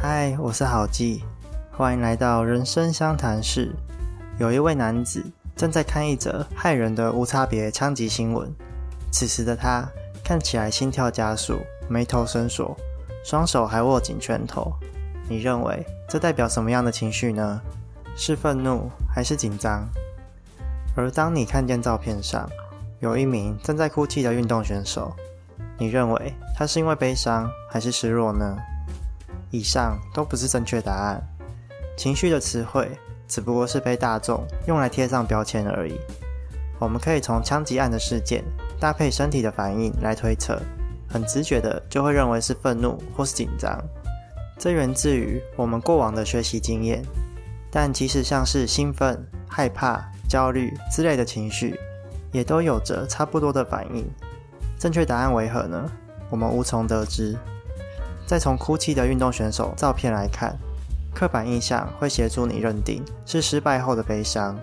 嗨，我是郝记，欢迎来到人生相谈室。有一位男子正在看一则骇人的无差别枪击新闻，此时的他看起来心跳加速，眉头深锁，双手还握紧拳头。你认为这代表什么样的情绪呢？是愤怒还是紧张？而当你看见照片上有一名正在哭泣的运动选手，你认为他是因为悲伤还是失落呢？以上都不是正确答案。情绪的词汇只不过是被大众用来贴上标签而已。我们可以从枪击案的事件搭配身体的反应来推测，很直觉的就会认为是愤怒或是紧张。这源自于我们过往的学习经验。但即使像是兴奋、害怕、焦虑之类的情绪，也都有着差不多的反应。正确答案为何呢？我们无从得知。再从哭泣的运动选手照片来看，刻板印象会协助你认定是失败后的悲伤，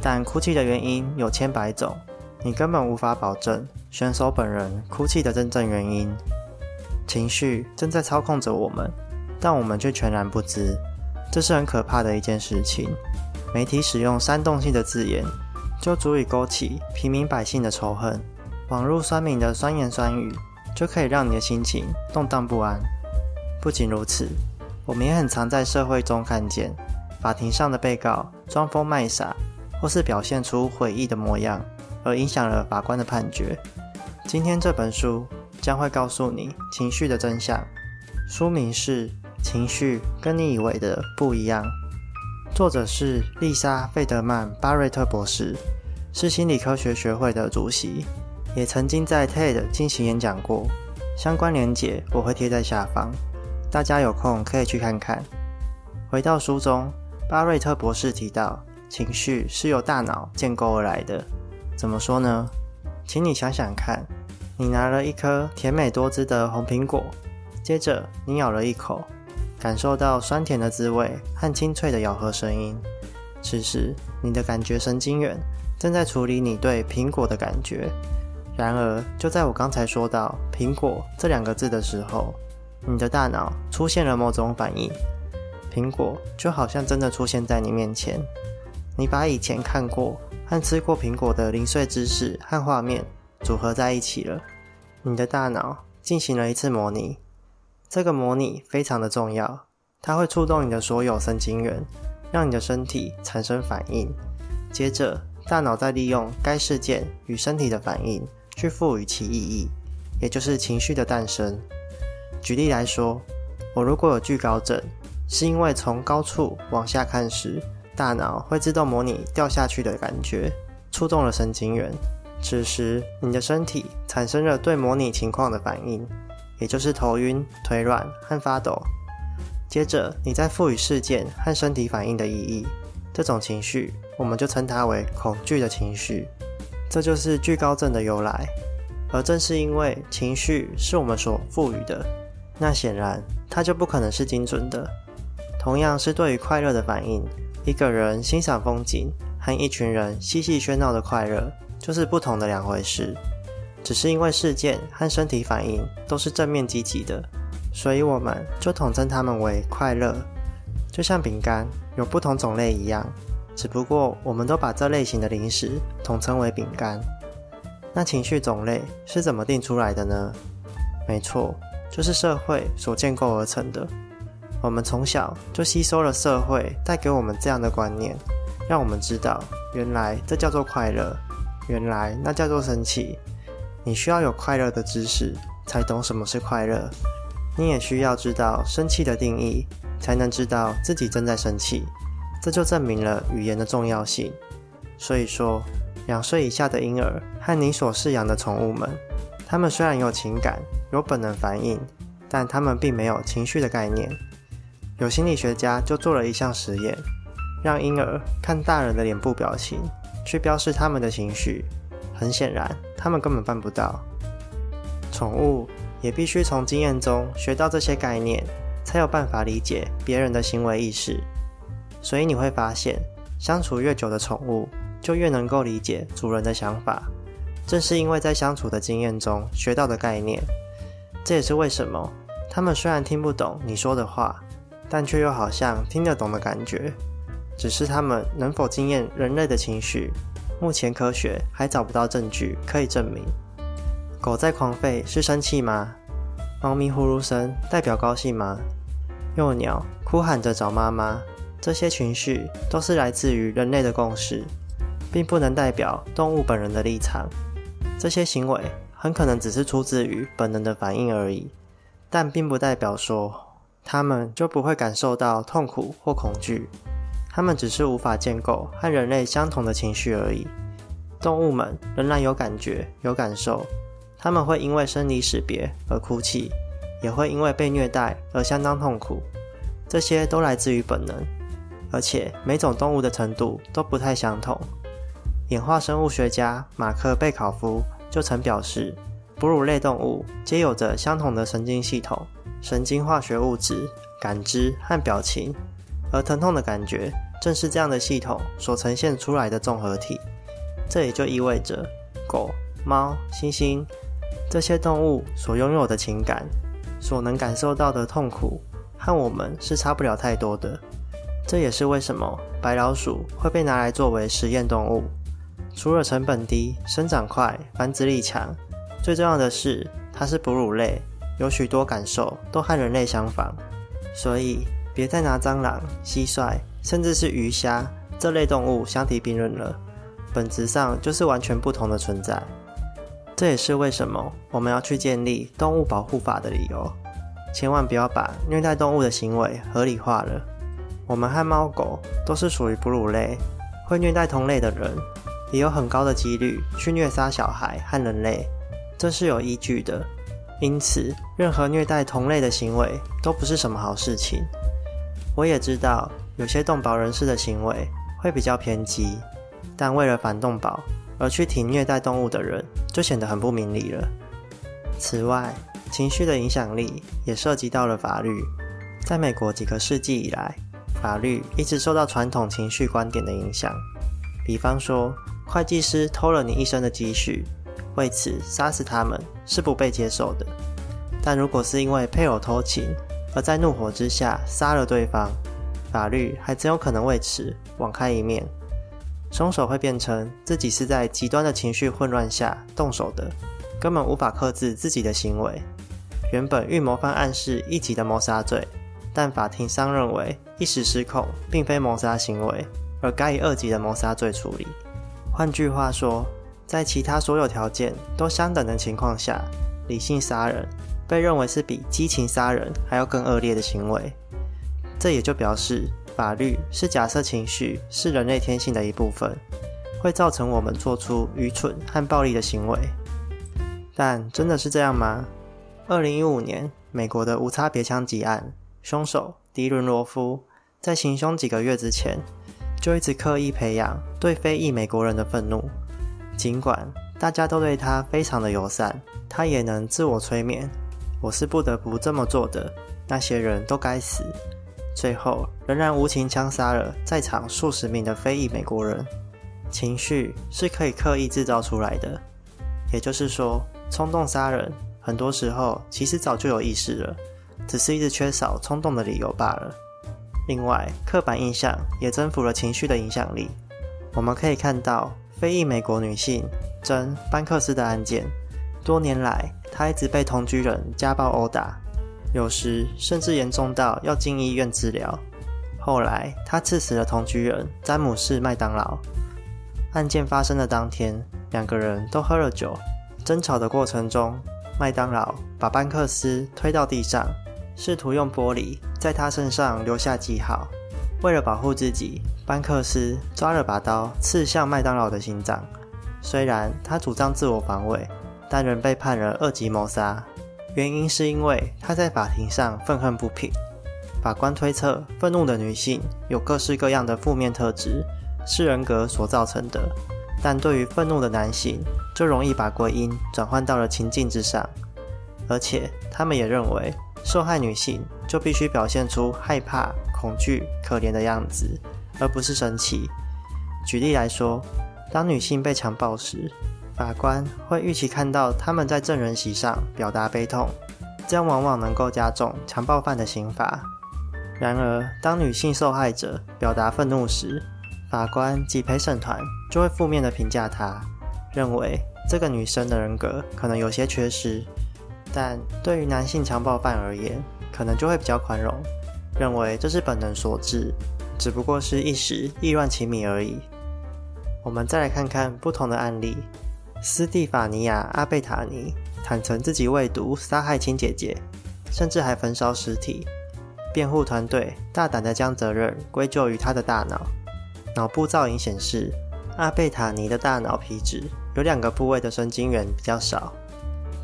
但哭泣的原因有千百种，你根本无法保证选手本人哭泣的真正原因。情绪正在操控着我们，但我们却全然不知。这是很可怕的一件事情。媒体使用煽动性的字眼，就足以勾起平民百姓的仇恨；网络酸民的酸言酸语，就可以让你的心情动荡不安。不仅如此，我们也很常在社会中看见法庭上的被告装疯卖傻，或是表现出悔意的模样，而影响了法官的判决。今天这本书将会告诉你情绪的真相。书名是。情绪跟你以为的不一样。作者是丽莎·费德曼·巴瑞特博士，是心理科学学会的主席，也曾经在 TED 进行演讲过。相关连结我会贴在下方，大家有空可以去看看。回到书中，巴瑞特博士提到，情绪是由大脑建构而来的。怎么说呢？请你想想看，你拿了一颗甜美多汁的红苹果，接着你咬了一口。感受到酸甜的滋味和清脆的咬合声音。此时，你的感觉神经元正在处理你对苹果的感觉。然而，就在我刚才说到“苹果”这两个字的时候，你的大脑出现了某种反应。苹果就好像真的出现在你面前。你把以前看过和吃过苹果的零碎知识和画面组合在一起了。你的大脑进行了一次模拟。这个模拟非常的重要，它会触动你的所有神经元，让你的身体产生反应。接着，大脑再利用该事件与身体的反应去赋予其意义，也就是情绪的诞生。举例来说，我如果有惧高症，是因为从高处往下看时，大脑会自动模拟掉下去的感觉，触动了神经元。此时，你的身体产生了对模拟情况的反应。也就是头晕、腿软和发抖。接着，你再赋予事件和身体反应的意义，这种情绪我们就称它为恐惧的情绪。这就是惧高症的由来。而正是因为情绪是我们所赋予的，那显然它就不可能是精准的。同样是对于快乐的反应，一个人欣赏风景和一群人嬉戏喧闹的快乐，就是不同的两回事。只是因为事件和身体反应都是正面积极的，所以我们就统称它们为快乐。就像饼干有不同种类一样，只不过我们都把这类型的零食统称为饼干。那情绪种类是怎么定出来的呢？没错，就是社会所建构而成的。我们从小就吸收了社会带给我们这样的观念，让我们知道原来这叫做快乐，原来那叫做生气。你需要有快乐的知识，才懂什么是快乐。你也需要知道生气的定义，才能知道自己正在生气。这就证明了语言的重要性。所以说，两岁以下的婴儿和你所饲养的宠物们，他们虽然有情感、有本能反应，但他们并没有情绪的概念。有心理学家就做了一项实验，让婴儿看大人的脸部表情，去标示他们的情绪。很显然，他们根本办不到。宠物也必须从经验中学到这些概念，才有办法理解别人的行为意识。所以你会发现，相处越久的宠物，就越能够理解主人的想法。正是因为在相处的经验中学到的概念，这也是为什么它们虽然听不懂你说的话，但却又好像听得懂的感觉。只是它们能否经验人类的情绪，目前科学还找不到证据可以证明。狗在狂吠是生气吗？猫咪呼噜声代表高兴吗？幼鸟哭喊着找妈妈，这些情绪都是来自于人类的共识，并不能代表动物本人的立场。这些行为很可能只是出自于本能的反应而已，但并不代表说它们就不会感受到痛苦或恐惧。它们只是无法建构和人类相同的情绪而已。动物们仍然有感觉、有感受，它们会因为生离死别而哭泣。也会因为被虐待而相当痛苦，这些都来自于本能，而且每种动物的程度都不太相同。演化生物学家马克贝考夫就曾表示，哺乳类动物皆有着相同的神经系统、神经化学物质、感知和表情，而疼痛的感觉正是这样的系统所呈现出来的综合体。这也就意味着，狗、猫、猩猩这些动物所拥有的情感。所能感受到的痛苦和我们是差不了太多的，这也是为什么白老鼠会被拿来作为实验动物。除了成本低、生长快、繁殖力强，最重要的是它是哺乳类，有许多感受都和人类相仿。所以别再拿蟑螂、蟋蟀，甚至是鱼虾这类动物相提并论了，本质上就是完全不同的存在。这也是为什么我们要去建立动物保护法的理由。千万不要把虐待动物的行为合理化了。我们和猫狗都是属于哺乳类，会虐待同类的人，也有很高的几率去虐杀小孩和人类，这是有依据的。因此，任何虐待同类的行为都不是什么好事情。我也知道有些动保人士的行为会比较偏激，但为了反动保。而去挺虐待动物的人，就显得很不明理了。此外，情绪的影响力也涉及到了法律。在美国几个世纪以来，法律一直受到传统情绪观点的影响。比方说，会计师偷了你一生的积蓄，为此杀死他们是不被接受的。但如果是因为配偶偷情，而在怒火之下杀了对方，法律还真有可能为此网开一面。凶手会变成自己是在极端的情绪混乱下动手的，根本无法克制自己的行为。原本预谋犯暗示一级的谋杀罪，但法庭上认为一时失控并非谋杀行为，而该以二级的谋杀罪处理。换句话说，在其他所有条件都相等的情况下，理性杀人被认为是比激情杀人还要更恶劣的行为。这也就表示。法律是假设情绪是人类天性的一部分，会造成我们做出愚蠢和暴力的行为。但真的是这样吗？二零一五年，美国的无差别枪击案，凶手迪伦·罗夫在行凶几个月之前，就一直刻意培养对非裔美国人的愤怒。尽管大家都对他非常的友善，他也能自我催眠：“我是不得不这么做的，那些人都该死。”最后，仍然无情枪杀了在场数十名的非裔美国人。情绪是可以刻意制造出来的，也就是说，冲动杀人很多时候其实早就有意识了，只是一直缺少冲动的理由罢了。另外，刻板印象也征服了情绪的影响力。我们可以看到，非裔美国女性珍·班克斯的案件，多年来她一直被同居人家暴殴打。有时甚至严重到要进医院治疗。后来，她刺死了同居人詹姆士·麦当劳。案件发生的当天，两个人都喝了酒。争吵的过程中，麦当劳把班克斯推到地上，试图用玻璃在他身上留下记号。为了保护自己，班克斯抓了把刀刺向麦当劳的心脏。虽然他主张自我防卫，但仍被判了二级谋杀。原因是因为他在法庭上愤恨不平。法官推测，愤怒的女性有各式各样的负面特质，是人格所造成的；但对于愤怒的男性，就容易把归因转换到了情境之上。而且，他们也认为，受害女性就必须表现出害怕、恐惧、可怜的样子，而不是生气。举例来说，当女性被强暴时，法官会预期看到他们在证人席上表达悲痛，这样往往能够加重强暴犯的刑罚。然而，当女性受害者表达愤怒时，法官及陪审团就会负面的评价她，认为这个女生的人格可能有些缺失。但对于男性强暴犯而言，可能就会比较宽容，认为这是本能所致，只不过是一时意乱情迷而已。我们再来看看不同的案例。斯蒂法尼亚·阿贝塔尼坦诚自己未毒杀害亲姐姐，甚至还焚烧尸体。辩护团队大胆地将责任归咎于他的大脑。脑部造影显示，阿贝塔尼的大脑皮质有两个部位的神经元比较少。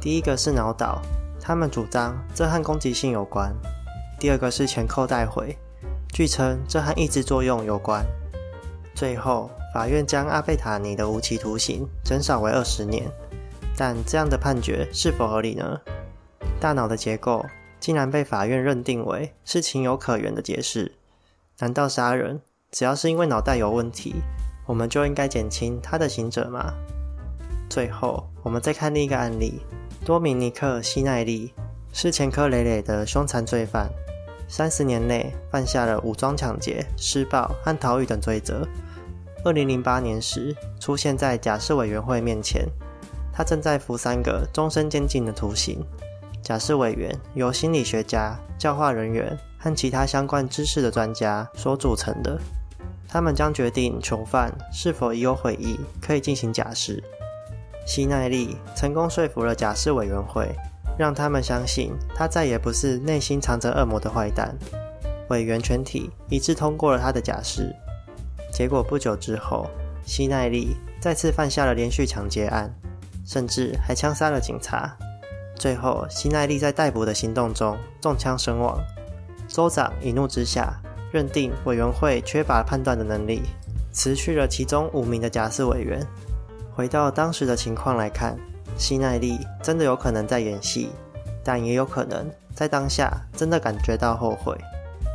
第一个是脑岛，他们主张这和攻击性有关；第二个是前扣带回，据称这和抑制作用有关。最后，法院将阿贝塔尼的无期徒刑减少为二十年。但这样的判决是否合理呢？大脑的结构竟然被法院认定为是情有可原的解释？难道杀人只要是因为脑袋有问题，我们就应该减轻他的刑责吗？最后，我们再看另一个案例。多米尼克·西奈利是前科累累的凶残罪犯，三十年内犯下了武装抢劫、施暴和逃狱等罪责。二零零八年时，出现在假释委员会面前，他正在服三个终身监禁的徒刑。假释委员由心理学家、教化人员和其他相关知识的专家所组成的，他们将决定囚犯是否已有悔意，可以进行假释。西奈利成功说服了假释委员会，让他们相信他再也不是内心藏着恶魔的坏蛋。委员全体一致通过了他的假释。结果不久之后，西奈利再次犯下了连续抢劫案，甚至还枪杀了警察。最后，西奈利在逮捕的行动中中枪身亡。州长一怒之下，认定委员会缺乏判断的能力，辞去了其中五名的假释委员。回到当时的情况来看，西奈利真的有可能在演戏，但也有可能在当下真的感觉到后悔，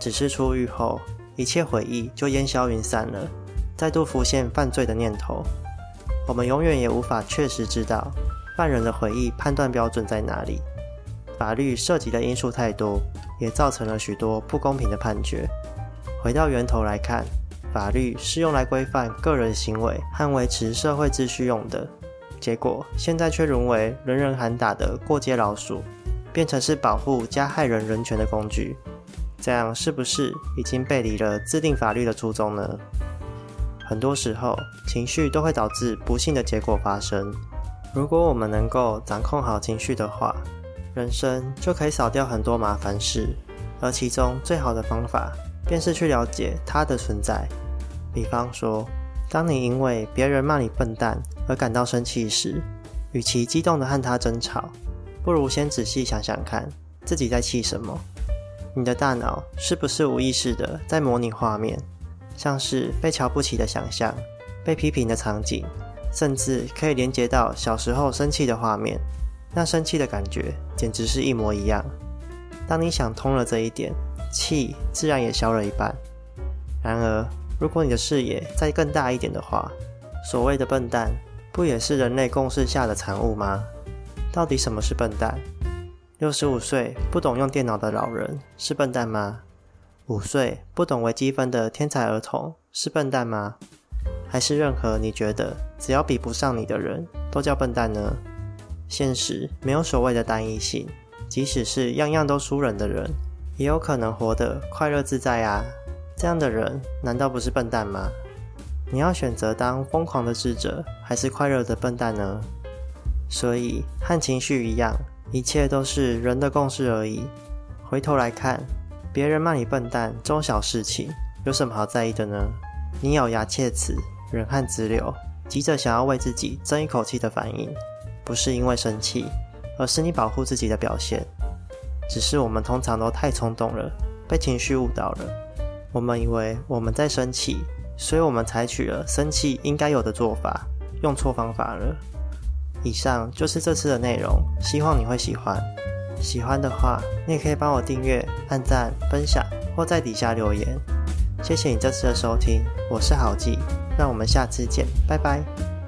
只是出狱后一切回忆就烟消云散了，再度浮现犯罪的念头。我们永远也无法确实知道犯人的回忆判断标准在哪里。法律涉及的因素太多，也造成了许多不公平的判决。回到源头来看。法律是用来规范个人行为和维持社会秩序用的，结果现在却沦为人人喊打的过街老鼠，变成是保护加害人人权的工具。这样是不是已经背离了制定法律的初衷呢？很多时候，情绪都会导致不幸的结果发生。如果我们能够掌控好情绪的话，人生就可以少掉很多麻烦事。而其中最好的方法，便是去了解它的存在。比方说，当你因为别人骂你笨蛋而感到生气时，与其激动地和他争吵，不如先仔细想想看自己在气什么。你的大脑是不是无意识的在模拟画面，像是被瞧不起的想象、被批评的场景，甚至可以连接到小时候生气的画面，那生气的感觉简直是一模一样。当你想通了这一点，气自然也消了一半。然而，如果你的视野再更大一点的话，所谓的笨蛋，不也是人类共识下的产物吗？到底什么是笨蛋？六十五岁不懂用电脑的老人是笨蛋吗？五岁不懂微积分的天才儿童是笨蛋吗？还是任何你觉得只要比不上你的人都叫笨蛋呢？现实没有所谓的单一性，即使是样样都输人的人。也有可能活得快乐自在啊！这样的人难道不是笨蛋吗？你要选择当疯狂的智者，还是快乐的笨蛋呢？所以和情绪一样，一切都是人的共识而已。回头来看，别人骂你笨蛋，中小事情有什么好在意的呢？你咬牙切齿、忍汗直流，急着想要为自己争一口气的反应，不是因为生气，而是你保护自己的表现。只是我们通常都太冲动了，被情绪误导了。我们以为我们在生气，所以我们采取了生气应该有的做法，用错方法了。以上就是这次的内容，希望你会喜欢。喜欢的话，你也可以帮我订阅、按赞、分享，或在底下留言。谢谢你这次的收听，我是郝记，让我们下次见，拜拜。